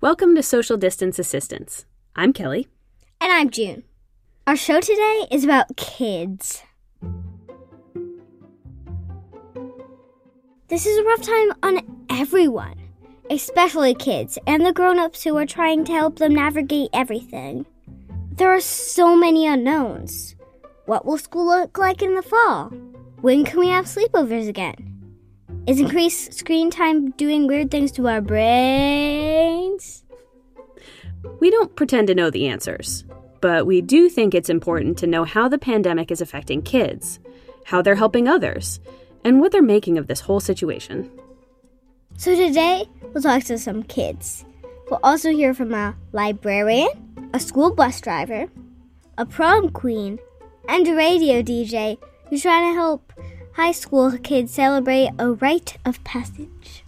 Welcome to Social Distance Assistance. I'm Kelly. And I'm June. Our show today is about kids. This is a rough time on everyone, especially kids and the grown ups who are trying to help them navigate everything. There are so many unknowns. What will school look like in the fall? When can we have sleepovers again? Is increased screen time doing weird things to our brains? We don't pretend to know the answers, but we do think it's important to know how the pandemic is affecting kids, how they're helping others, and what they're making of this whole situation. So today, we'll talk to some kids. We'll also hear from a librarian, a school bus driver, a prom queen, and a radio DJ who's trying to help high school kids celebrate a rite of passage.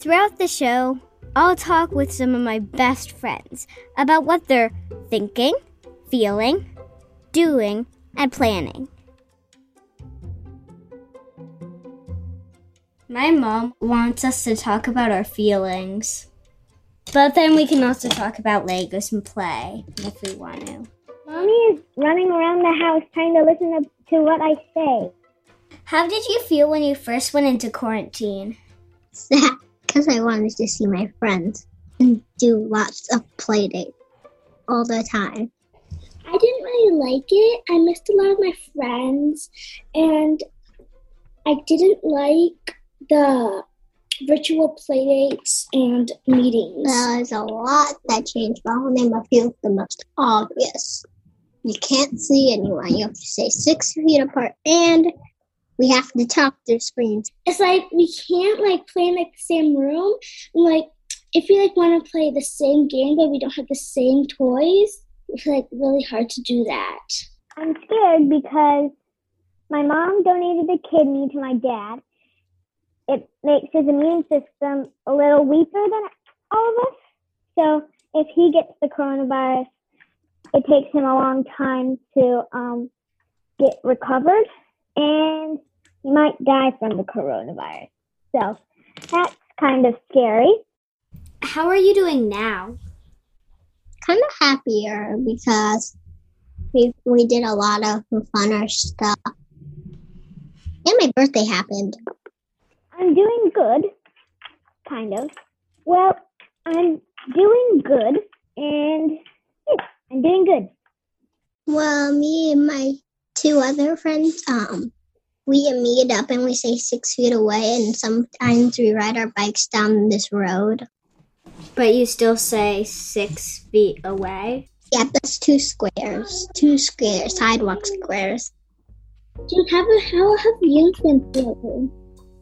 Throughout the show, I'll talk with some of my best friends about what they're thinking, feeling, doing, and planning. My mom wants us to talk about our feelings. But then we can also talk about Legos and play if we want to. Mommy is running around the house trying to listen to what I say. How did you feel when you first went into quarantine? Sad, because I wanted to see my friends and do lots of play dates all the time. I didn't really like it. I missed a lot of my friends, and I didn't like the virtual playdates and meetings. There's a lot that changed, but I'll name a few of the most obvious. You can't see anyone. You have to stay six feet apart, and we have to talk through screens. It's like we can't like play in like the same room. Like if we like want to play the same game, but we don't have the same toys, it's like really hard to do that. I'm scared because my mom donated a kidney to my dad. It makes his immune system a little weaker than all of us. So if he gets the coronavirus, it takes him a long time to um, get recovered, and you might die from the coronavirus. So that's kind of scary. How are you doing now? Kind of happier because we we did a lot of funner stuff, and my birthday happened. I'm doing good, kind of. Well, I'm doing good, and yeah, I'm doing good. Well, me and my two other friends, um, we meet up and we stay six feet away, and sometimes we ride our bikes down this road. But you still say six feet away? Yeah, that's two squares, two squares, sidewalk squares. June, how, how have you been feeling?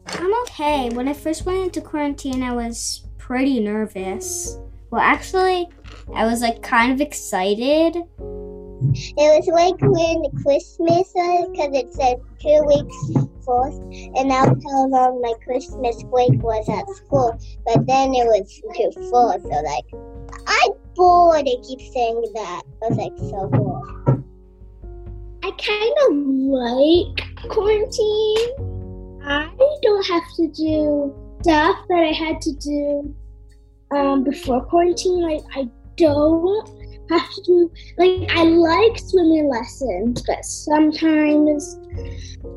I'm okay. When I first went into quarantine, I was pretty nervous. Well, actually, I was like kind of excited. It was like when Christmas was, because it said two weeks forth, and that was how long my Christmas break was at school. But then it was too full, so like, I'm bored. They keep saying that. I was like, so bored. I kind of like quarantine. I don't have to do stuff that I had to do um, before quarantine. Like I don't have to do like I like swimming lessons, but sometimes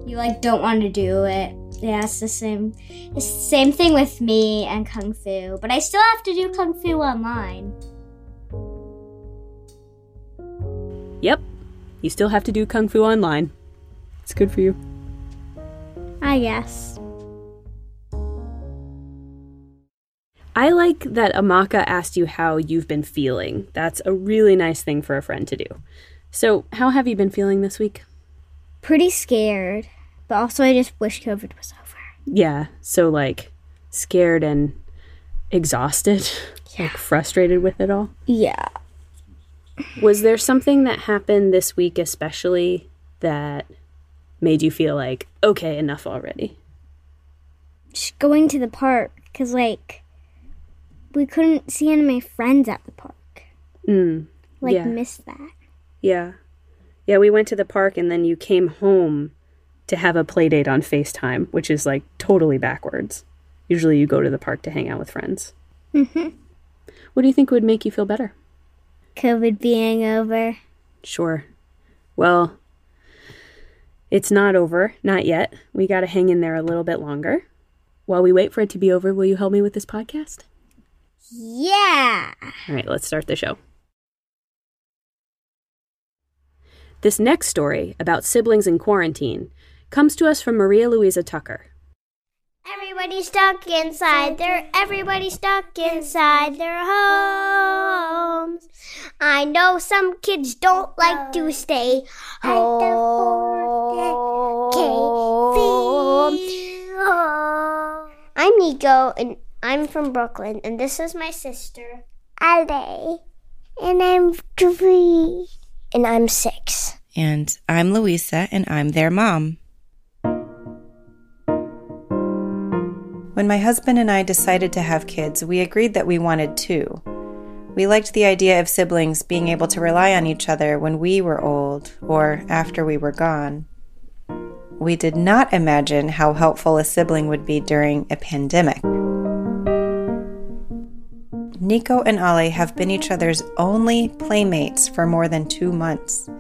You like don't want to do it. Yeah, it's the same. It's the same thing with me and kung fu, but I still have to do kung fu online. Yep, you still have to do Kung Fu online. It's good for you. I guess. I like that Amaka asked you how you've been feeling. That's a really nice thing for a friend to do. So, how have you been feeling this week? Pretty scared, but also I just wish COVID was over. Yeah, so like scared and exhausted, like frustrated with it all. Yeah. Was there something that happened this week, especially that made you feel like, okay, enough already? Just going to the park, because, like, we couldn't see any of my friends at the park. Mm, Like, Yeah. missed that. yeah. Yeah, we went to the park and then you came home to have a play date on FaceTime, which is like totally backwards. Usually you go to the park to hang out with friends. hmm What do you think would make you feel better? COVID being over. Sure. Well, it's not over, not yet. We got to hang in there a little bit longer. While we wait for it to be over, will you help me with this podcast? Yeah. All right, let's start the show. This next story about siblings in quarantine comes to us from Maria Luisa Tucker. Everybody stuck inside their everybody stuck inside their homes. I know some kids don't like to stay home. I'm Nico and I'm from Brooklyn and this is my sister Ale. And I'm three. And I'm six. And I'm Luisa, and I'm their mom. When my husband and I decided to have kids, we agreed that we wanted two. We liked the idea of siblings being able to rely on each other when we were old or after we were gone. We did not imagine how helpful a sibling would be during a pandemic. Nico and Ale have been each other's only playmates for more than two months.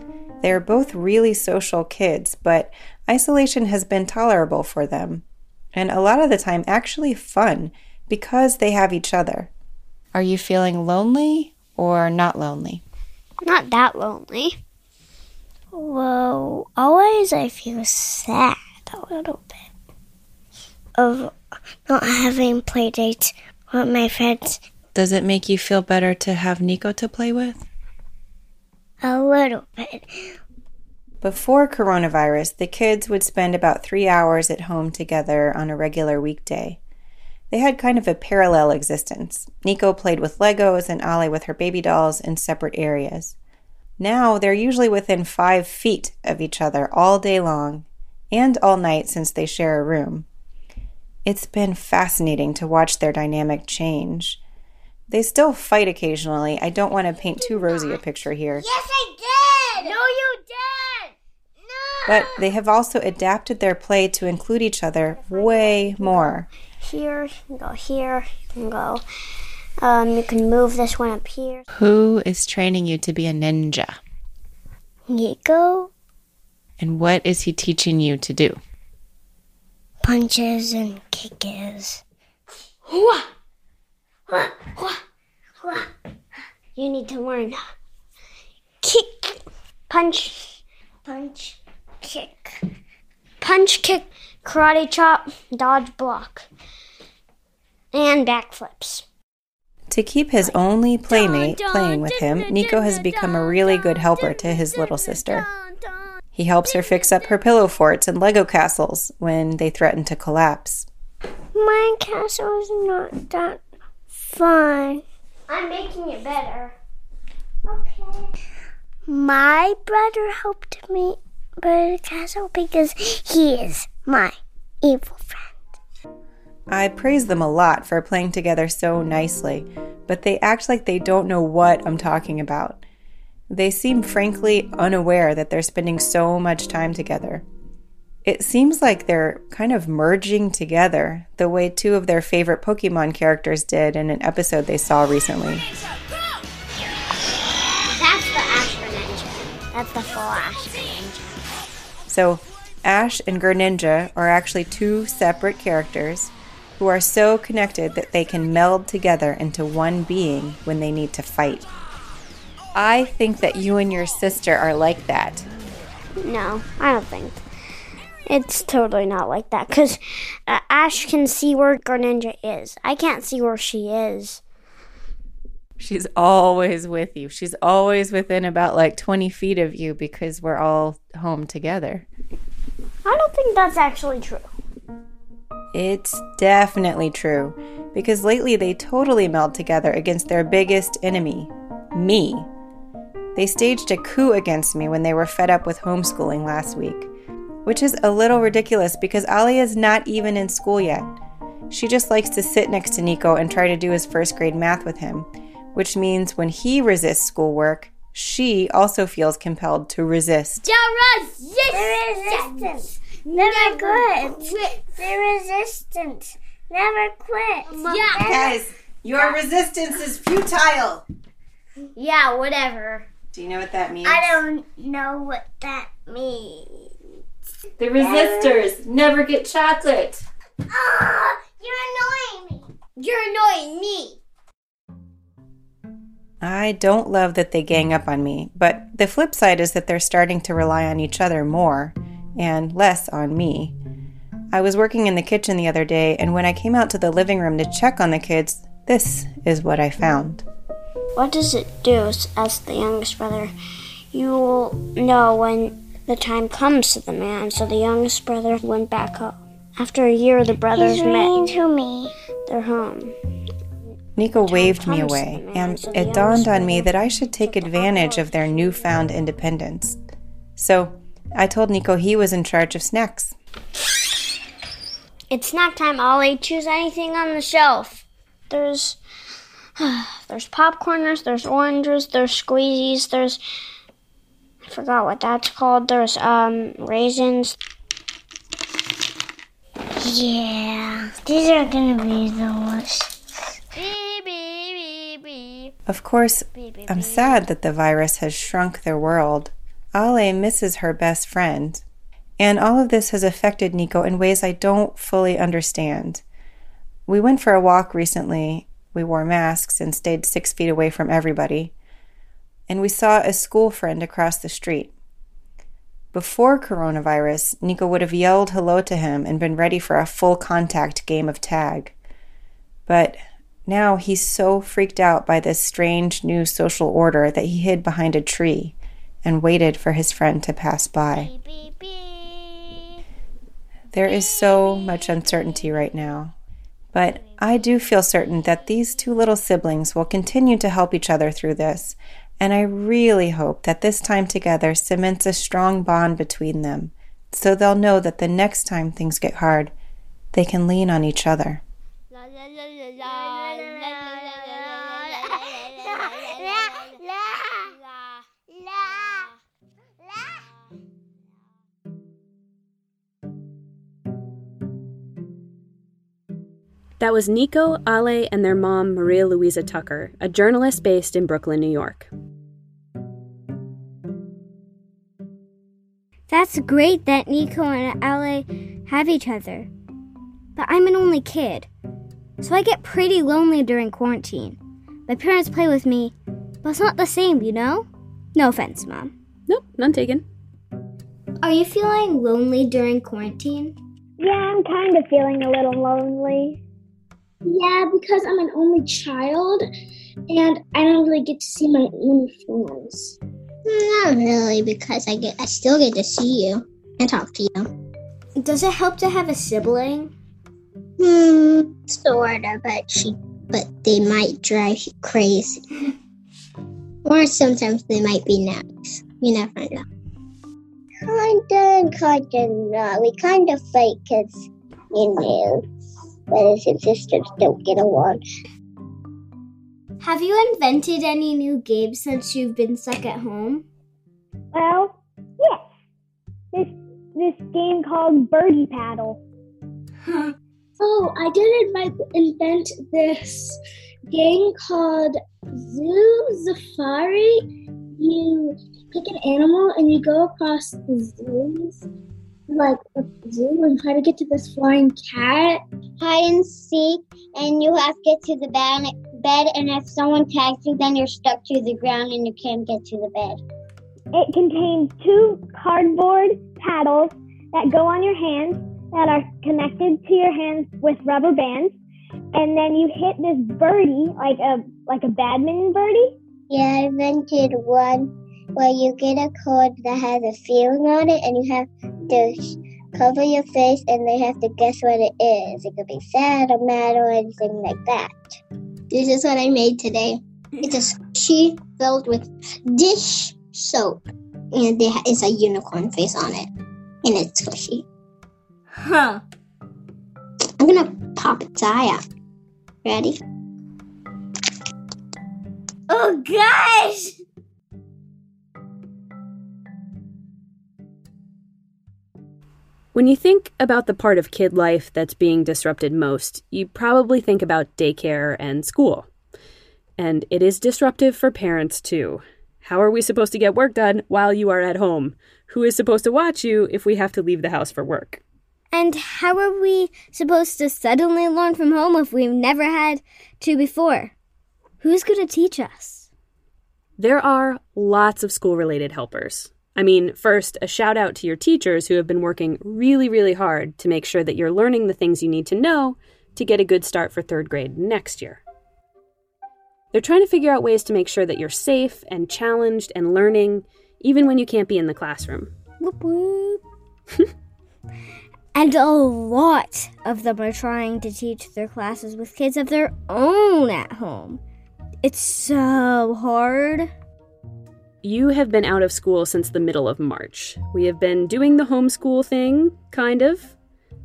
They are both really social kids, but isolation has been tolerable for them, and a lot of the time actually fun because they have each other. Are you feeling lonely or not lonely? Not that lonely. Well, always I feel sad a little bit of not having play dates with my friends. Does it make you feel better to have Nico to play with? A little bit. Before coronavirus, the kids would spend about three hours at home together on a regular weekday. They had kind of a parallel existence. Nico played with Legos and Ale with her baby dolls in separate areas. Now they're usually within five feet of each other all day long and all night since they share a room. It's been fascinating to watch their dynamic change. They still fight occasionally. I don't want to paint too rosy a picture here. Yes, I did! No, you did! No! But they have also adapted their play to include each other way more. Here, you can go here, you can go. Um, you can move this one up here. Who is training you to be a ninja? Nico, And what is he teaching you to do? punches and kicks. You need to learn kick, punch, punch, kick, punch, kick, karate chop, dodge, block, and backflips. To keep his only playmate playing with him, Nico has become a really good helper to his little sister. He helps her fix up her pillow forts and Lego castles when they threaten to collapse. My castle is not that fun. I'm making it better. Okay. My brother helped me build a castle because he is my evil friend. I praise them a lot for playing together so nicely, but they act like they don't know what I'm talking about. They seem frankly unaware that they're spending so much time together. It seems like they're kind of merging together the way two of their favorite Pokemon characters did in an episode they saw recently. That's the Ash Greninja. That's the full Ash Greninja. So, Ash and Greninja are actually two separate characters who are so connected that they can meld together into one being when they need to fight. I think that you and your sister are like that. No, I don't think. It's totally not like that because uh, Ash can see where Greninja is. I can't see where she is. She's always with you. She's always within about like 20 feet of you because we're all home together. I don't think that's actually true. It's definitely true because lately they totally meld together against their biggest enemy, me. They staged a coup against me when they were fed up with homeschooling last week, which is a little ridiculous because Ali is not even in school yet. She just likes to sit next to Nico and try to do his first grade math with him, which means when he resists schoolwork, she also feels compelled to resist. The resistance. Never quit. The resistance. Never quit. Yeah. Guys, Your resistance is futile. Yeah, whatever. Do you know what that means? I don't know what that means. The resistors never get chocolate. Ah, you're annoying me. You're annoying me. I don't love that they gang up on me, but the flip side is that they're starting to rely on each other more and less on me. I was working in the kitchen the other day, and when I came out to the living room to check on the kids, this is what I found. What does it do? asked the youngest brother. You will know when the time comes to the man. So the youngest brother went back home. After a year, the brothers He's met. mean to me. Their home. Nico waved me away, man, and so it dawned on me that I should take advantage of their newfound independence. So I told Nico he was in charge of snacks. It's snack time, Ollie. Choose anything on the shelf. There's there's popcorners, there's oranges, there's squeezies, there's I forgot what that's called. There's um raisins. Yeah, these are gonna be the beep. Of course, I'm sad that the virus has shrunk their world. Ale misses her best friend. And all of this has affected Nico in ways I don't fully understand. We went for a walk recently. We wore masks and stayed six feet away from everybody. And we saw a school friend across the street. Before coronavirus, Nico would have yelled hello to him and been ready for a full contact game of tag. But now he's so freaked out by this strange new social order that he hid behind a tree and waited for his friend to pass by. Beep, beep, beep. There is so much uncertainty right now. But I do feel certain that these two little siblings will continue to help each other through this, and I really hope that this time together cements a strong bond between them so they'll know that the next time things get hard, they can lean on each other. La la la That was Nico, Ale, and their mom, Maria Luisa Tucker, a journalist based in Brooklyn, New York. That's great that Nico and Ale have each other. But I'm an only kid, so I get pretty lonely during quarantine. My parents play with me, but it's not the same, you know? No offense, Mom. Nope, none taken. Are you feeling lonely during quarantine? Yeah, I'm kind of feeling a little lonely. Yeah, because I'm an only child and I don't really get to see my own friends. Not really, because I get I still get to see you and talk to you. Does it help to have a sibling? Hmm, sorta, but she, but they might drive you crazy. or sometimes they might be nice. You never know. Kinda and kinda not. We kind of fake because, you know, brothers and sisters don't get along. Have you invented any new games since you've been stuck at home? Well, yes. This this game called Birdie Paddle. Huh. oh, I did invent, invent this game called Zoo Safari. You pick an animal and you go across the zoos, like a zoo, and try to get to this flying cat. Hide and seek, and you have to get to the bed, bed, and if someone tags you, then you're stuck to the ground and you can't get to the bed. It contains two cardboard paddles that go on your hands that are connected to your hands with rubber bands, and then you hit this birdie like a like a badminton birdie. Yeah, I invented one where you get a card that has a feeling on it, and you have to cover your face, and they have to guess what it is. It could be sad or mad or anything like that. This is what I made today. It's a squishy filled with dish soap, and there is a unicorn face on it, and it's squishy. Huh. I'm gonna pop its eye out. Ready? Oh gosh! When you think about the part of kid life that's being disrupted most, you probably think about daycare and school. And it is disruptive for parents too. How are we supposed to get work done while you are at home? Who is supposed to watch you if we have to leave the house for work? And how are we supposed to suddenly learn from home if we've never had to before? Who's going to teach us? There are lots of school related helpers. I mean, first, a shout out to your teachers who have been working really, really hard to make sure that you're learning the things you need to know to get a good start for third grade next year. They're trying to figure out ways to make sure that you're safe and challenged and learning, even when you can't be in the classroom. Whoop whoop. and a lot of them are trying to teach their classes with kids of their own at home. It's so hard. You have been out of school since the middle of March. We have been doing the homeschool thing, kind of,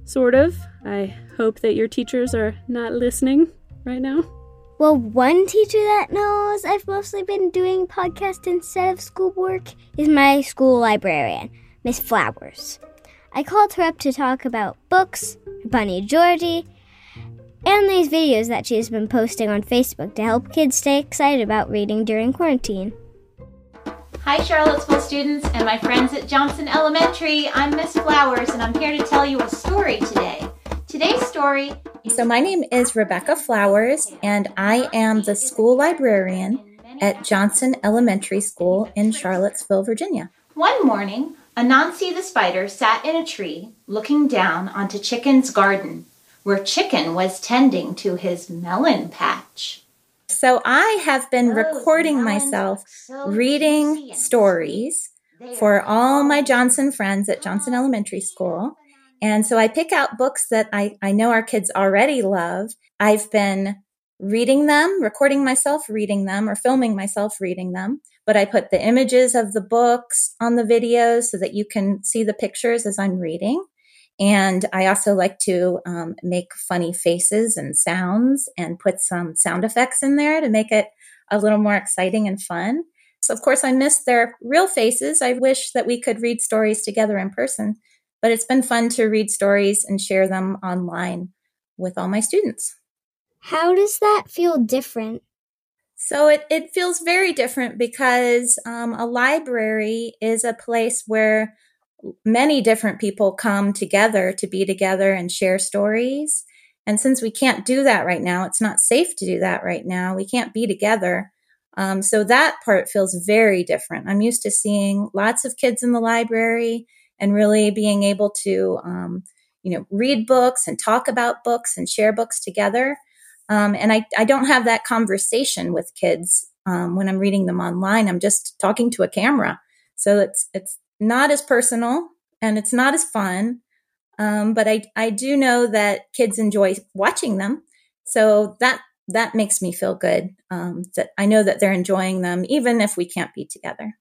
sort of. I hope that your teachers are not listening right now. Well, one teacher that knows I've mostly been doing podcast instead of schoolwork is my school librarian, Miss Flowers. I called her up to talk about books, Bunny Georgie, and these videos that she has been posting on Facebook to help kids stay excited about reading during quarantine. Hi, Charlottesville students and my friends at Johnson Elementary. I'm Miss Flowers, and I'm here to tell you a story today. Today's story so, my name is Rebecca Flowers, and I am the school librarian at Johnson Elementary School in Charlottesville, Virginia. One morning, Anansi the spider sat in a tree looking down onto Chicken's garden, where Chicken was tending to his melon patch. So, I have been recording myself reading stories for all my Johnson friends at Johnson Elementary School. And so I pick out books that I, I know our kids already love. I've been reading them, recording myself reading them, or filming myself reading them. But I put the images of the books on the videos so that you can see the pictures as I'm reading. And I also like to um, make funny faces and sounds and put some sound effects in there to make it a little more exciting and fun. So, of course, I miss their real faces. I wish that we could read stories together in person but it's been fun to read stories and share them online with all my students. How does that feel different? So it, it feels very different because um, a library is a place where many different people come together to be together and share stories. And since we can't do that right now, it's not safe to do that right now. We can't be together. Um, so that part feels very different. I'm used to seeing lots of kids in the library and really being able to, um, you know, read books and talk about books and share books together. Um, and I, I don't have that conversation with kids um, when I'm reading them online. I'm just talking to a camera. So it's, it's not as personal and it's not as fun. Um, but I, I do know that kids enjoy watching them. So that, that makes me feel good. Um, that I know that they're enjoying them, even if we can't be together.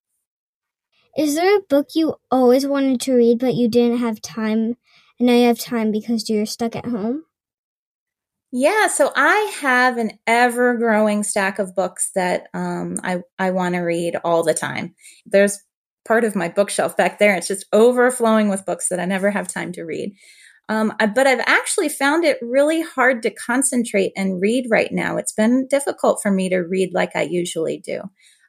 Is there a book you always wanted to read but you didn't have time and now you have time because you're stuck at home? Yeah, so I have an ever growing stack of books that um, I, I want to read all the time. There's part of my bookshelf back there. It's just overflowing with books that I never have time to read. Um, but I've actually found it really hard to concentrate and read right now. It's been difficult for me to read like I usually do.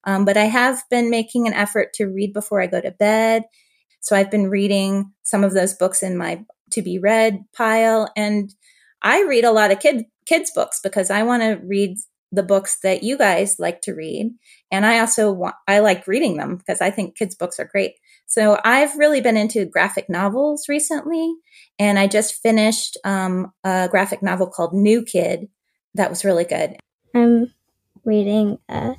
Um, but I have been making an effort to read before I go to bed. So I've been reading some of those books in my to be read pile. And I read a lot of kid, kids' books because I want to read the books that you guys like to read. And I also want, I like reading them because I think kids' books are great. So I've really been into graphic novels recently. And I just finished um, a graphic novel called New Kid that was really good. I'm reading a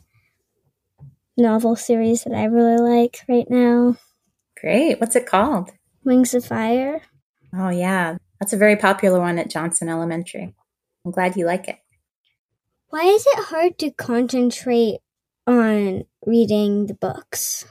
novel series that I really like right now. Great. What's it called? Wings of Fire. Oh, yeah. That's a very popular one at Johnson Elementary. I'm glad you like it. Why is it hard to concentrate on reading the books?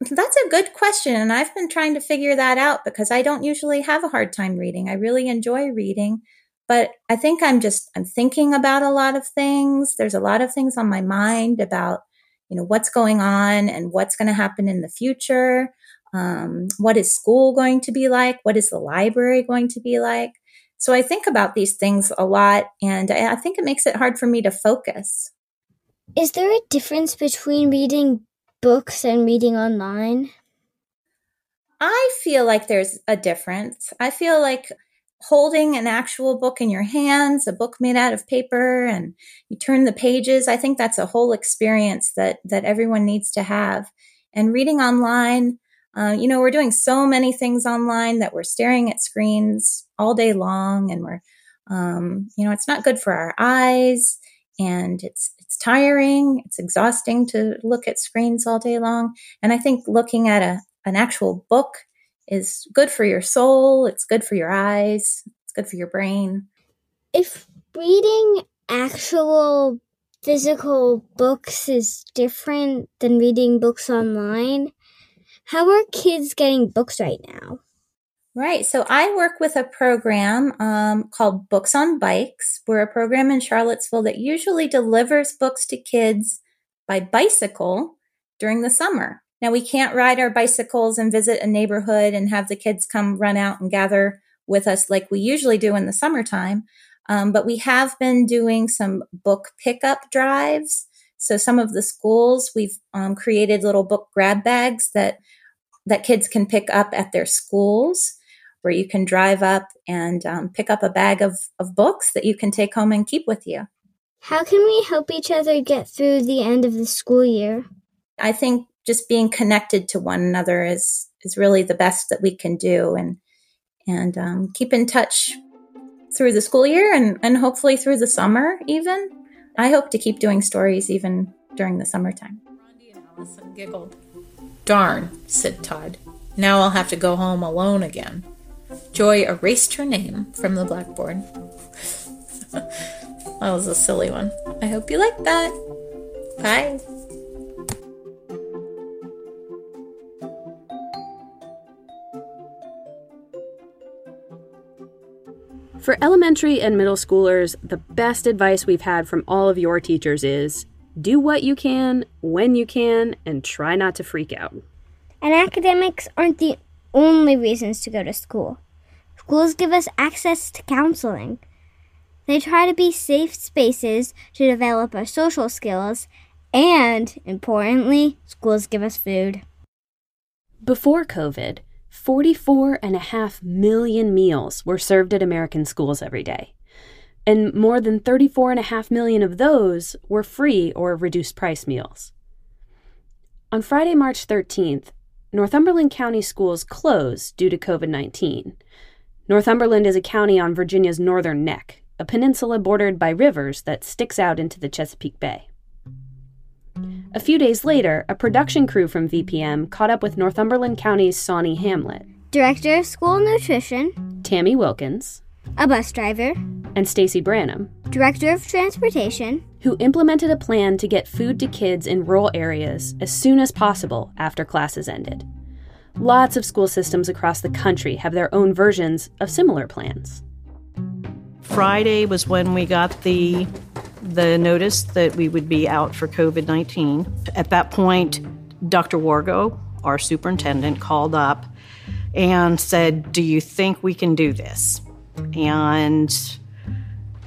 That's a good question. And I've been trying to figure that out because I don't usually have a hard time reading. I really enjoy reading, but I think I'm just, I'm thinking about a lot of things. There's a lot of things on my mind about you know, what's going on and what's going to happen in the future. Um, what is school going to be like? What is the library going to be like? So I think about these things a lot, and I think it makes it hard for me to focus. Is there a difference between reading books and reading online? I feel like there's a difference. I feel like holding an actual book in your hands, a book made out of paper, and you turn the pages. I think that's a whole experience that that everyone needs to have. And reading online, uh, you know, we're doing so many things online that we're staring at screens all day long, and we're, um, you know, it's not good for our eyes, and it's it's tiring, it's exhausting to look at screens all day long. And I think looking at a an actual book is good for your soul, it's good for your eyes, it's good for your brain. If reading actual physical books is different than reading books online, how are kids getting books right now? Right. So I work with a program um, called Books on Bikes. We're a program in Charlottesville that usually delivers books to kids by bicycle during the summer. Now we can't ride our bicycles and visit a neighborhood and have the kids come run out and gather with us like we usually do in the summertime. Um, but we have been doing some book pickup drives. So some of the schools we've um, created little book grab bags that that kids can pick up at their schools, where you can drive up and um, pick up a bag of, of books that you can take home and keep with you. How can we help each other get through the end of the school year? I think just being connected to one another is is really the best that we can do and and um, keep in touch through the school year and, and hopefully through the summer even i hope to keep doing stories even during the summertime. Rondi and allison giggled. Darn said todd. Now i'll have to go home alone again. Joy erased her name from the blackboard. That was a silly one. I hope you liked that. Bye For elementary and middle schoolers, the best advice we've had from all of your teachers is do what you can, when you can, and try not to freak out. And academics aren't the only reasons to go to school. Schools give us access to counseling. They try to be safe spaces to develop our social skills, and, importantly, schools give us food. Before COVID, 44.5 million meals were served at American schools every day. And more than 34.5 million of those were free or reduced price meals. On Friday, March 13th, Northumberland County schools closed due to COVID 19. Northumberland is a county on Virginia's northern neck, a peninsula bordered by rivers that sticks out into the Chesapeake Bay. A few days later, a production crew from VPM caught up with Northumberland County's Sawney Hamlet, Director of School Nutrition, Tammy Wilkins, a bus driver, and Stacy Branham, Director of Transportation, who implemented a plan to get food to kids in rural areas as soon as possible after classes ended. Lots of school systems across the country have their own versions of similar plans. Friday was when we got the the notice that we would be out for COVID 19. At that point, Dr. Wargo, our superintendent, called up and said, Do you think we can do this? And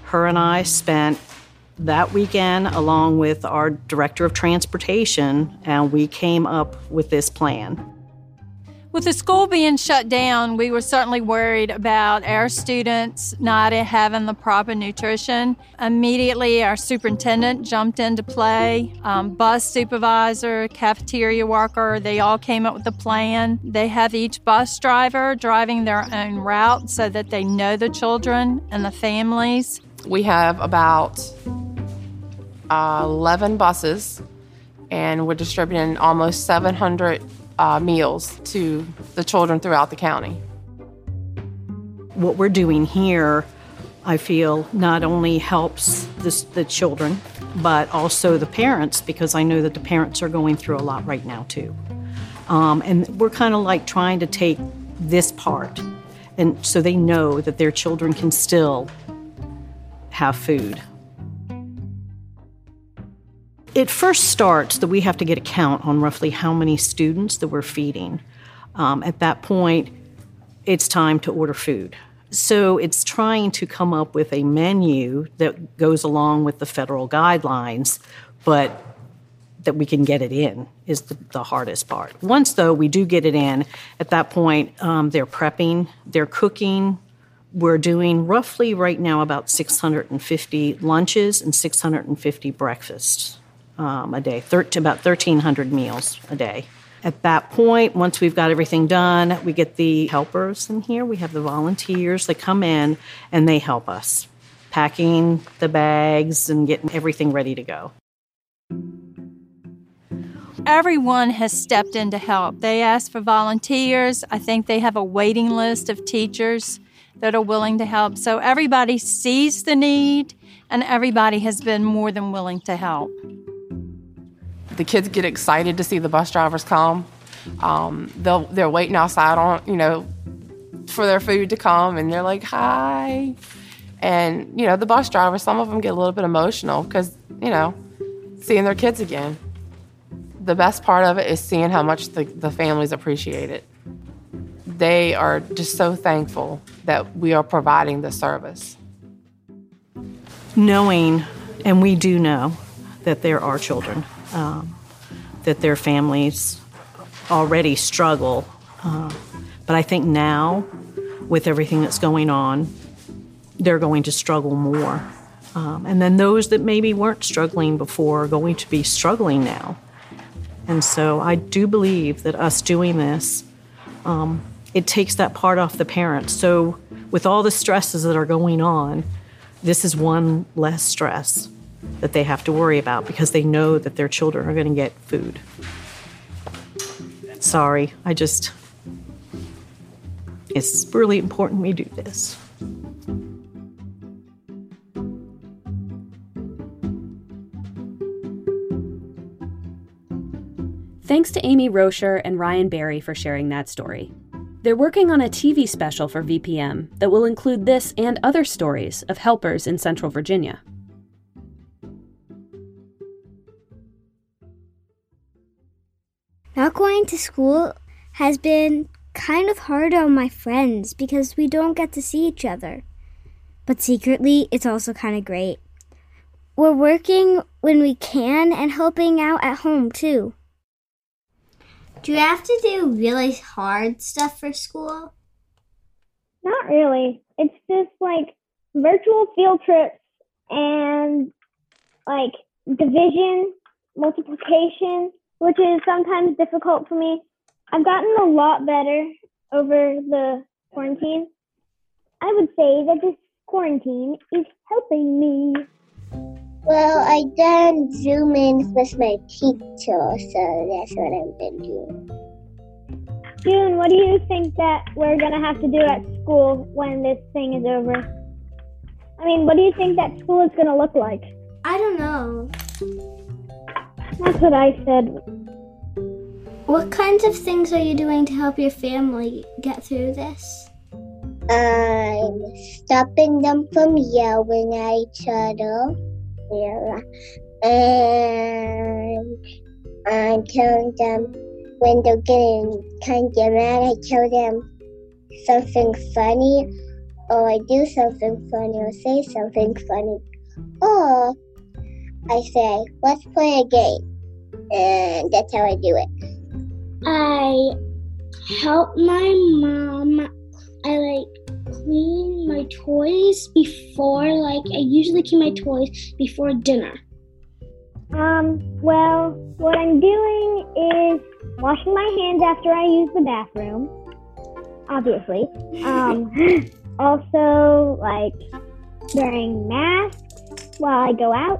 her and I spent that weekend along with our director of transportation, and we came up with this plan. With the school being shut down, we were certainly worried about our students not having the proper nutrition. Immediately, our superintendent jumped into play. Um, bus supervisor, cafeteria worker, they all came up with a plan. They have each bus driver driving their own route so that they know the children and the families. We have about uh, 11 buses, and we're distributing almost 700 uh, meals to the children throughout the county. What we're doing here, I feel, not only helps this, the children, but also the parents, because I know that the parents are going through a lot right now, too. Um, and we're kind of like trying to take this part, and so they know that their children can still have food. It first starts that we have to get a count on roughly how many students that we're feeding. Um, at that point, it's time to order food. So it's trying to come up with a menu that goes along with the federal guidelines, but that we can get it in is the, the hardest part. Once, though, we do get it in, at that point, um, they're prepping, they're cooking. We're doing roughly right now about 650 lunches and 650 breakfasts um, a day, thir- about 1,300 meals a day. At that point, once we've got everything done, we get the helpers in here. We have the volunteers that come in and they help us packing the bags and getting everything ready to go. Everyone has stepped in to help. They ask for volunteers. I think they have a waiting list of teachers that are willing to help. So everybody sees the need and everybody has been more than willing to help. The kids get excited to see the bus drivers come. Um, they'll, they're waiting outside on, you know, for their food to come and they're like, hi. And, you know, the bus drivers, some of them get a little bit emotional because, you know, seeing their kids again the best part of it is seeing how much the, the families appreciate it. They are just so thankful that we are providing the service. Knowing, and we do know, that there are children, um, that their families already struggle. Uh, but I think now, with everything that's going on, they're going to struggle more. Um, and then those that maybe weren't struggling before are going to be struggling now. And so I do believe that us doing this, um, it takes that part off the parents. So with all the stresses that are going on, this is one less stress that they have to worry about because they know that their children are going to get food. Sorry, I just, it's really important we do this. Thanks to Amy Rocher and Ryan Barry for sharing that story. They're working on a TV special for VPM that will include this and other stories of helpers in Central Virginia. To school has been kind of hard on my friends because we don't get to see each other. But secretly, it's also kind of great. We're working when we can and helping out at home too. Do you have to do really hard stuff for school? Not really. It's just like virtual field trips and like division, multiplication, which is sometimes difficult for me. I've gotten a lot better over the quarantine. I would say that this quarantine is helping me. Well, I done Zoom ins with my teacher, so that's what I've been doing. June, what do you think that we're gonna have to do at school when this thing is over? I mean, what do you think that school is gonna look like? I don't know. That's what I said. What kinds of things are you doing to help your family get through this? I'm stopping them from yelling at each other. Yeah. And I'm telling them when they're getting kind of mad, I tell them something funny, or I do something funny, or say something funny. Or I say, let's play a game. And that's how I do it. I help my mom. I like clean my toys before, like, I usually clean my toys before dinner. Um, well, what I'm doing is washing my hands after I use the bathroom, obviously. Um, also, like, wearing masks while I go out,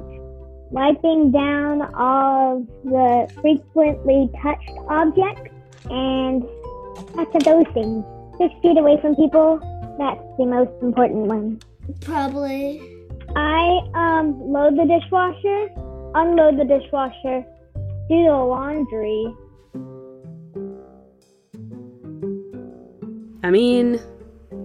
wiping down all the frequently touched objects, and lots of those things. Six feet away from people, that's the most important one. Probably. I um load the dishwasher, unload the dishwasher, do the laundry. I mean,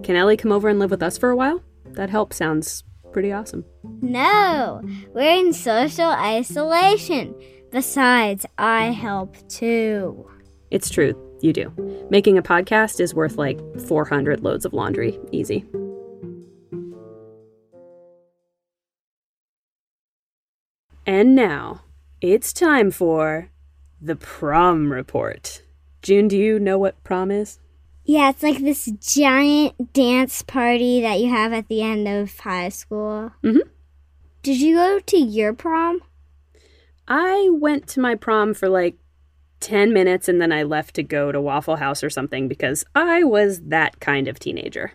can Ellie come over and live with us for a while? That help sounds pretty awesome. No, we're in social isolation. Besides, I help too. It's true. You do. Making a podcast is worth like 400 loads of laundry. Easy. And now, it's time for the prom report. June, do you know what prom is? Yeah, it's like this giant dance party that you have at the end of high school. Mm-hmm. Did you go to your prom? I went to my prom for like 10 minutes and then I left to go to Waffle House or something because I was that kind of teenager.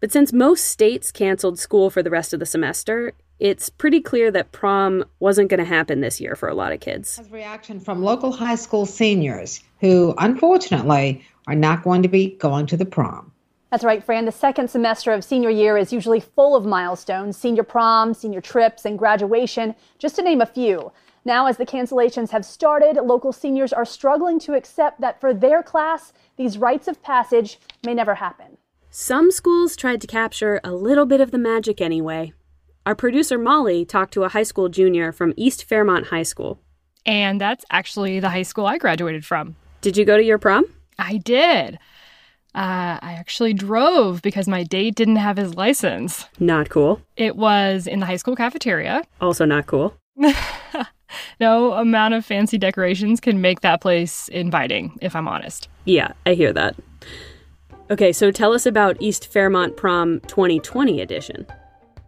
But since most states canceled school for the rest of the semester, it's pretty clear that prom wasn't going to happen this year for a lot of kids. Reaction from local high school seniors who, unfortunately, are not going to be going to the prom. That's right, Fran. The second semester of senior year is usually full of milestones senior prom, senior trips, and graduation, just to name a few. Now, as the cancellations have started, local seniors are struggling to accept that for their class, these rites of passage may never happen. Some schools tried to capture a little bit of the magic anyway. Our producer Molly talked to a high school junior from East Fairmont High School. And that's actually the high school I graduated from. Did you go to your prom? I did. Uh, I actually drove because my date didn't have his license. Not cool. It was in the high school cafeteria. Also, not cool. no amount of fancy decorations can make that place inviting, if I'm honest. Yeah, I hear that. Okay, so tell us about East Fairmont Prom 2020 edition.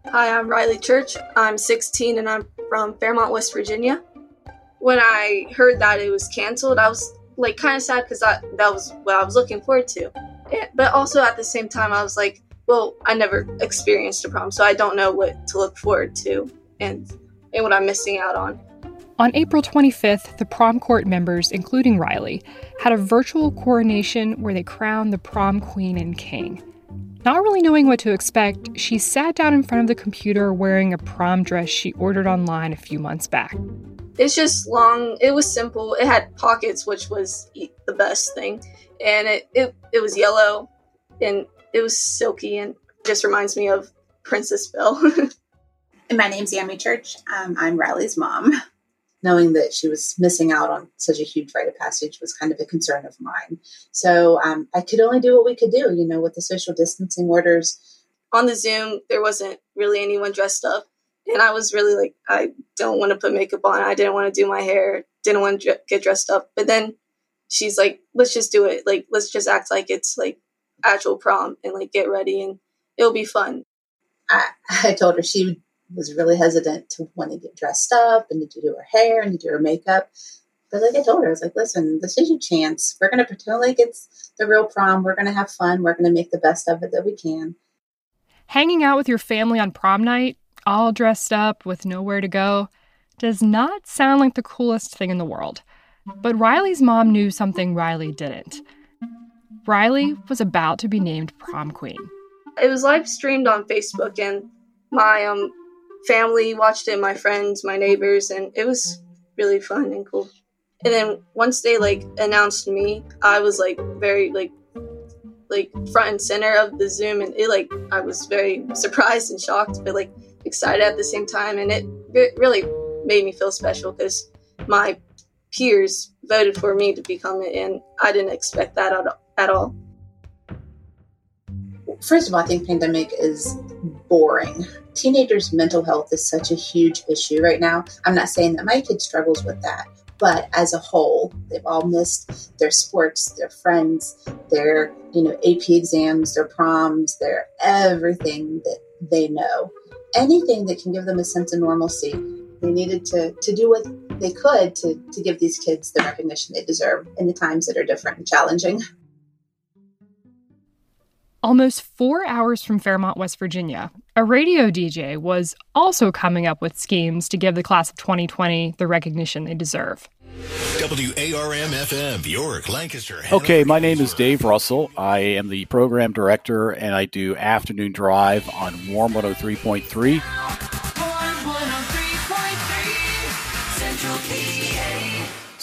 Hi, I'm Riley Church. I'm 16 and I'm from Fairmont, West Virginia. When I heard that it was canceled, I was like kind of sad because that that was what I was looking forward to. but also at the same time, I was like, well, I never experienced a prom, so I don't know what to look forward to and and what I'm missing out on. On April 25th, the prom court members, including Riley, had a virtual coronation where they crowned the prom queen and king. Not really knowing what to expect, she sat down in front of the computer wearing a prom dress she ordered online a few months back. It's just long, it was simple. It had pockets, which was the best thing. And it, it, it was yellow and it was silky and just reminds me of Princess Belle. My name's Yami Church. Um, I'm Riley's mom. Knowing that she was missing out on such a huge rite of passage was kind of a concern of mine. So um, I could only do what we could do, you know, with the social distancing orders. On the Zoom, there wasn't really anyone dressed up. And I was really like, I don't want to put makeup on. I didn't want to do my hair, didn't want to get dressed up. But then she's like, let's just do it. Like, let's just act like it's like actual prom and like get ready and it'll be fun. I, I told her she was really hesitant to want to get dressed up and to do her hair and to do her makeup. But like I told her, I was like, listen, this is your chance. We're going to pretend like it's the real prom. We're going to have fun. We're going to make the best of it that we can. Hanging out with your family on prom night, all dressed up with nowhere to go, does not sound like the coolest thing in the world. But Riley's mom knew something Riley didn't. Riley was about to be named prom queen. It was live streamed on Facebook, and my um family watched it, my friends, my neighbors, and it was really fun and cool. And then once they like announced me, I was like very like like front and center of the Zoom, and it like I was very surprised and shocked, but like excited at the same time, and it, it really made me feel special because my peers voted for me to become it, and I didn't expect that at, at all. First of all, I think pandemic is boring. Teenagers' mental health is such a huge issue right now. I'm not saying that my kid struggles with that, but as a whole, they've all missed their sports, their friends, their you know AP exams, their proms, their everything that they know. Anything that can give them a sense of normalcy. They needed to to do what they could to to give these kids the recognition they deserve in the times that are different and challenging. Almost four hours from Fairmont, West Virginia, a radio DJ was also coming up with schemes to give the class of 2020 the recognition they deserve. WARM FM, York, Lancaster. Okay, my name is Dave Russell. I am the program director and I do afternoon drive on Warm 103.3.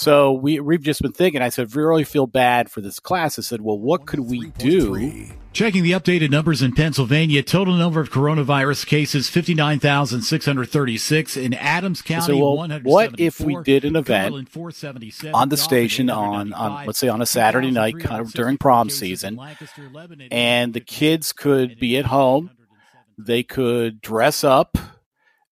So we we've just been thinking. I said, we really feel bad for this class. I said, well, what could we do? Checking the updated numbers in Pennsylvania, total number of coronavirus cases 59,636 in Adams County. said, well, what if we did an event on the station on, on let's say on a Saturday night, kind of during prom season, and the kids could be at home, they could dress up,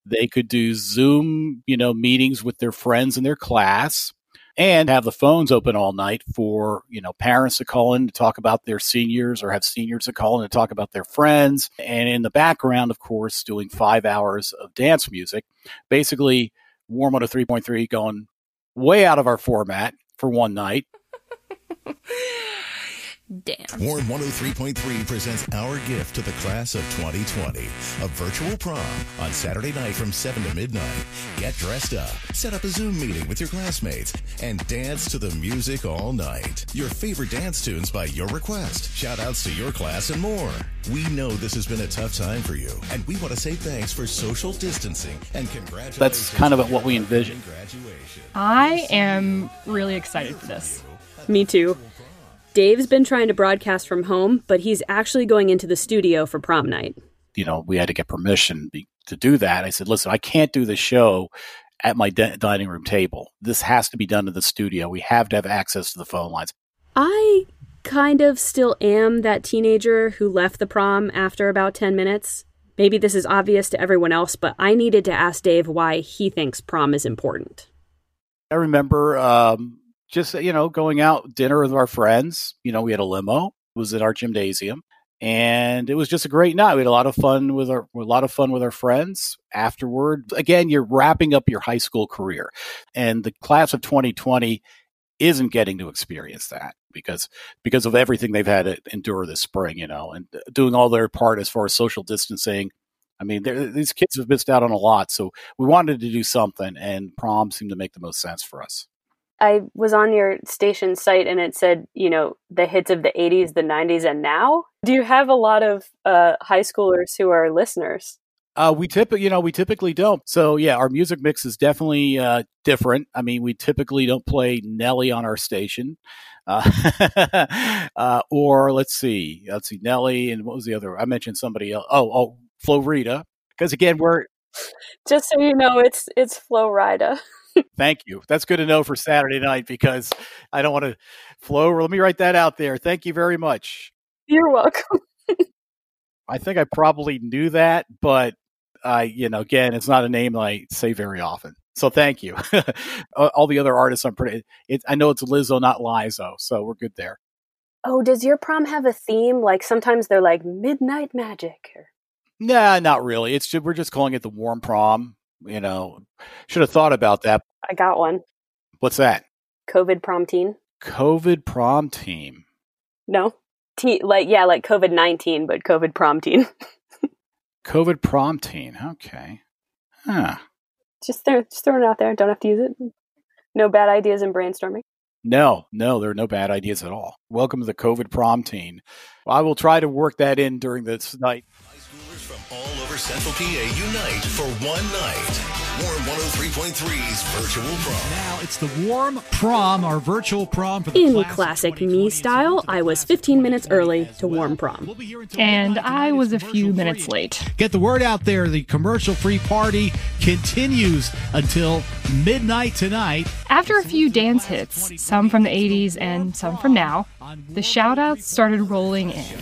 they could do Zoom, you know, meetings with their friends in their class, and have the phones open all night for you know parents to call in to talk about their seniors, or have seniors to call in to talk about their friends, and in the background, of course, doing five hours of dance music, basically Warm on a three point three going way out of our format for one night. Damn. Warm 103.3 presents our gift to the class of 2020, a virtual prom on Saturday night from 7 to midnight. Get dressed up, set up a Zoom meeting with your classmates, and dance to the music all night. Your favorite dance tunes by your request, shout outs to your class, and more. We know this has been a tough time for you, and we want to say thanks for social distancing and congratulations. That's kind of what we envisioned. I am really excited for this. Me too. Dave's been trying to broadcast from home, but he's actually going into the studio for prom night. you know, we had to get permission to do that. I said, listen, I can't do the show at my di- dining room table. This has to be done in the studio. We have to have access to the phone lines. I kind of still am that teenager who left the prom after about 10 minutes. Maybe this is obvious to everyone else, but I needed to ask Dave why he thinks prom is important. I remember um, just, you know, going out dinner with our friends. You know, we had a limo, it was at our gymnasium. And it was just a great night. We had a lot of fun with our a lot of fun with our friends afterward. Again, you're wrapping up your high school career. And the class of 2020 isn't getting to experience that because because of everything they've had to endure this spring, you know, and uh, doing all their part as far as social distancing. I mean, these kids have missed out on a lot, so we wanted to do something, and prom seemed to make the most sense for us. I was on your station site and it said, you know, the hits of the 80s, the 90s, and now. Do you have a lot of uh, high schoolers who are listeners? Uh, we typically, you know, we typically don't. So yeah, our music mix is definitely uh, different. I mean, we typically don't play Nelly on our station, uh, uh, or let's see, let's see, Nelly, and what was the other? I mentioned somebody else. Oh, oh, Flo Rida, because again, we're Just so you know, it's it's Flo Rida. Thank you. That's good to know for Saturday night because I don't want to flow. Let me write that out there. Thank you very much. You're welcome. I think I probably knew that, but I, you know, again, it's not a name I say very often. So thank you. All the other artists, I'm pretty. It, I know it's Lizzo, not Lizo, so we're good there. Oh, does your prom have a theme? Like sometimes they're like midnight magic. Or... Nah, not really. It's just, we're just calling it the warm prom. You know, should have thought about that. I got one. What's that? COVID prom teen. COVID prom team. No, T like yeah, like COVID nineteen, but COVID prom teen. COVID prom team. Okay. Huh. just throw, just throwing it out there. Don't have to use it. No bad ideas in brainstorming. No, no, there are no bad ideas at all. Welcome to the COVID prom team. I will try to work that in during this night. All over Central PA unite for one night. Warm 103.3's virtual prom. Now it's the warm prom, our virtual prom for the In class. classic me style, I was 15 minutes early to warm prom. And I was a few minutes late. Get the word out there. The commercial free party continues until midnight tonight. After a few dance hits, some from the 80s and some from now, the shout outs started rolling in.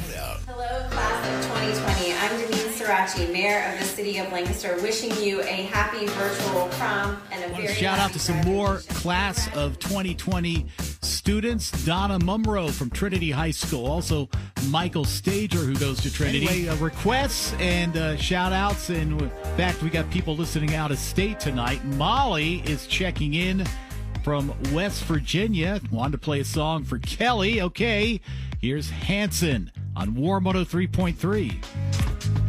Danene Mayor of the City of Lancaster, wishing you a happy virtual prom and a Want very to shout out to some more class of 2020 students. Donna Mumro from Trinity High School. Also, Michael Stager, who goes to Trinity. Anyway, uh, requests and uh, shout outs. And in fact, we got people listening out of state tonight. Molly is checking in from West Virginia. Wanted to play a song for Kelly. Okay, here's Hanson on Warm 103.3.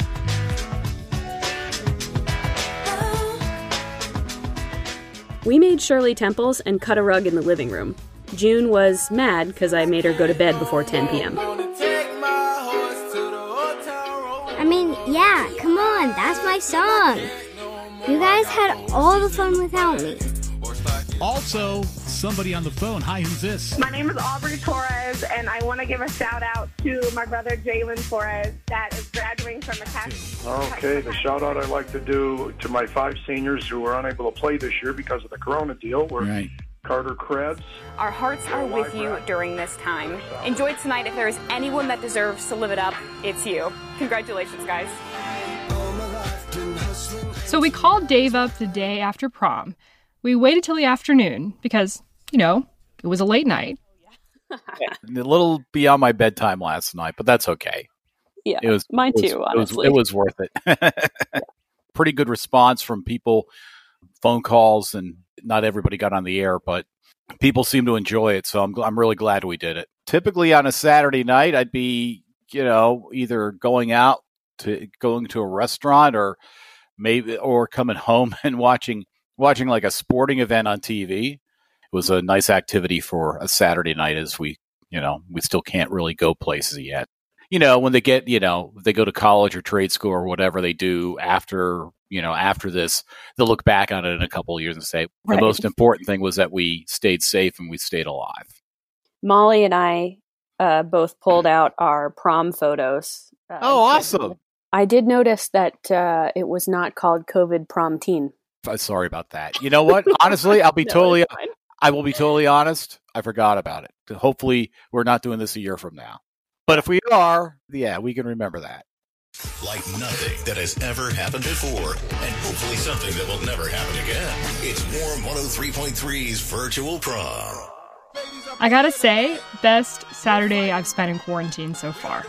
We made Shirley Temples and cut a rug in the living room. June was mad because I made her go to bed before 10 p.m. I mean, yeah, come on, that's my song. You guys had all the fun without me. Also, somebody on the phone. Hi, who's this? My name is Aubrey Torres, and I want to give a shout out to my brother Jalen Torres that is graduating from McCaskey. Okay, the shout out I'd like to do to my five seniors who were unable to play this year because of the Corona deal were Right. Carter Krebs, Our hearts are with you during this time. Enjoy tonight. If there is anyone that deserves to live it up, it's you. Congratulations, guys. So we called Dave up the day after prom. We waited till the afternoon because, you know, it was a late night. a little beyond my bedtime last night, but that's okay. Yeah, it was mine it was- too, it was- honestly. it was worth it. Pretty good response from people, phone calls, and not everybody got on the air, but people seem to enjoy it. So I'm I'm really glad we did it. Typically on a Saturday night, I'd be you know either going out to going to a restaurant or maybe or coming home and watching watching like a sporting event on TV. It was a nice activity for a Saturday night as we you know we still can't really go places yet you know, when they get, you know, they go to college or trade school or whatever they do after, you know, after this, they'll look back on it in a couple of years and say, Right. the most important thing was that we stayed safe and we stayed alive. Molly and I uh, both pulled out our prom photos. Uh, Oh, awesome. I did notice that uh, it was not called COVID prom teen. I'm sorry about that. You know what? Honestly, I'll be No, totally, it's fine. I will be totally honest. I forgot about it. Hopefully, we're not doing this a year from now. But if we are, yeah, we can remember that. Like nothing that has ever happened before, and hopefully something that will never happen again. It's Warm 103.3's Virtual Prom. I gotta say, best Saturday I've spent in quarantine so far.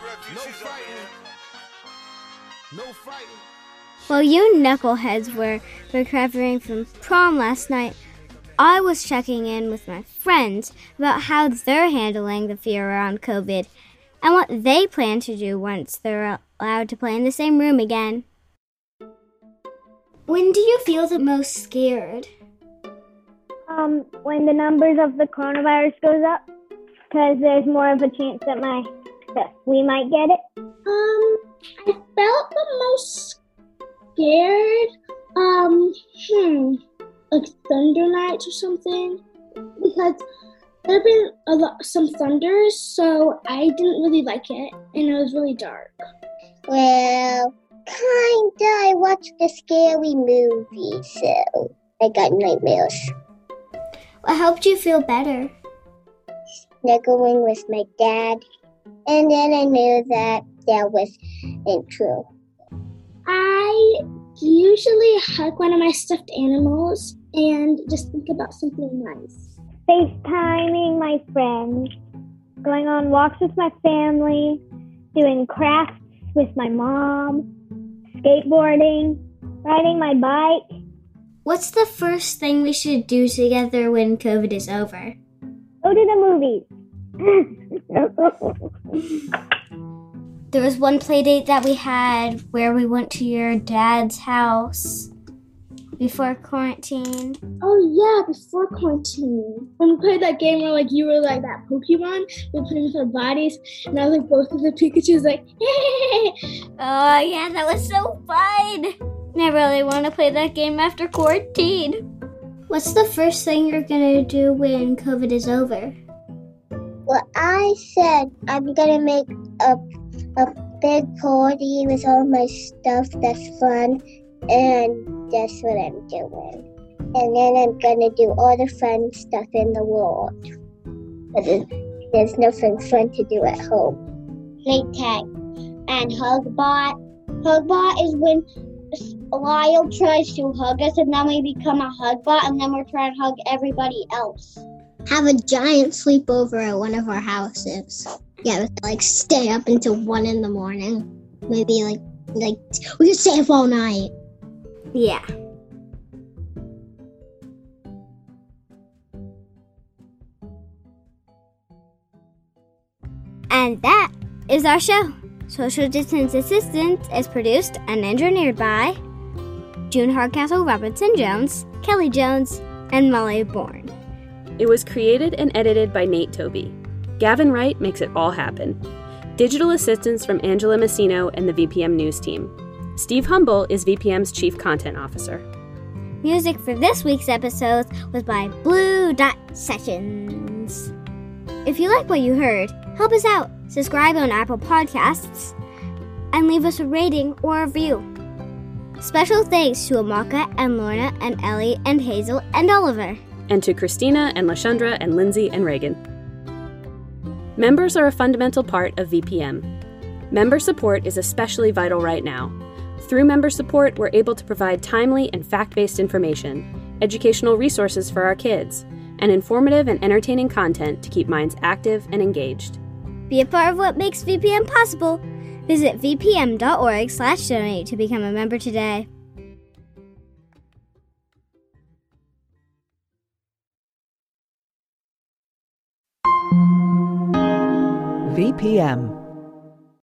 Well, you knuckleheads were recovering from prom last night, I was checking in with my friends about how they're handling the fear around COVID and what they plan to do once they're allowed to play in the same room again. When do you feel the most scared? Um, when the numbers of the coronavirus goes up, because there's more of a chance that my that we might get it. Um, I felt the most scared. Um, hmm, like thunder nights or something, because there have been a lot, some thunders, so I didn't really like it, and it was really dark. Well, kinda. I watched a scary movie, so I got nightmares. What helped you feel better? Snuggling with my dad, and then I knew that that wasn't true. I usually hug one of my stuffed animals and just think about something nice. FaceTiming my friends, going on walks with my family, doing crafts with my mom, skateboarding, riding my bike. What's the first thing we should do together when COVID is over? Go to the movies. There was one play date that we had where we went to your dad's house before quarantine. Oh yeah, before quarantine. When we played that game where like you were like that Pokemon, we played with our bodies, and I was like both of the Pikachu's like! Oh yeah, that was so fun. I really want to play that game after quarantine. What's the first thing you're gonna do when COVID is over? Well, I said I'm gonna make a a big party with all my stuff that's fun, and that's what I'm doing. And then I'm gonna do all the fun stuff in the world. But there's, nothing fun to do at home. Play tag and Hugbot. Hugbot is when Lyle tries to hug us, and then we become a Hugbot, and then we're trying to hug everybody else. Have a giant sleepover at one of our houses. Yeah, like stay up until one in the morning. Maybe like like we could stay up all night. Yeah. And that is our show. Social Distance Assistance is produced and engineered by June Hardcastle Robinson Jones, Kelly Jones, and Molly Bourne. It was created and edited by Nate Toby. Gavin Wright makes it all happen. Digital assistance from Angela Messino and the VPM News team. Steve Humble is VPM's Chief Content Officer. Music for this week's episode was by Blue Dot Sessions. If you like what you heard, help us out. Subscribe on Apple Podcasts and leave us a rating or a review. Special thanks to Amaka and Lorna and Ellie and Hazel and Oliver. And to Christina and Lashandra and Lindsay and Reagan. Members are a fundamental part of VPM. Member support is especially vital right now. Through member support, we're able to provide timely and fact based information, educational resources for our kids, and informative and entertaining content to keep minds active and engaged. Be a part of what makes VPM possible. Visit vpm.org/donate to become a member today. VPM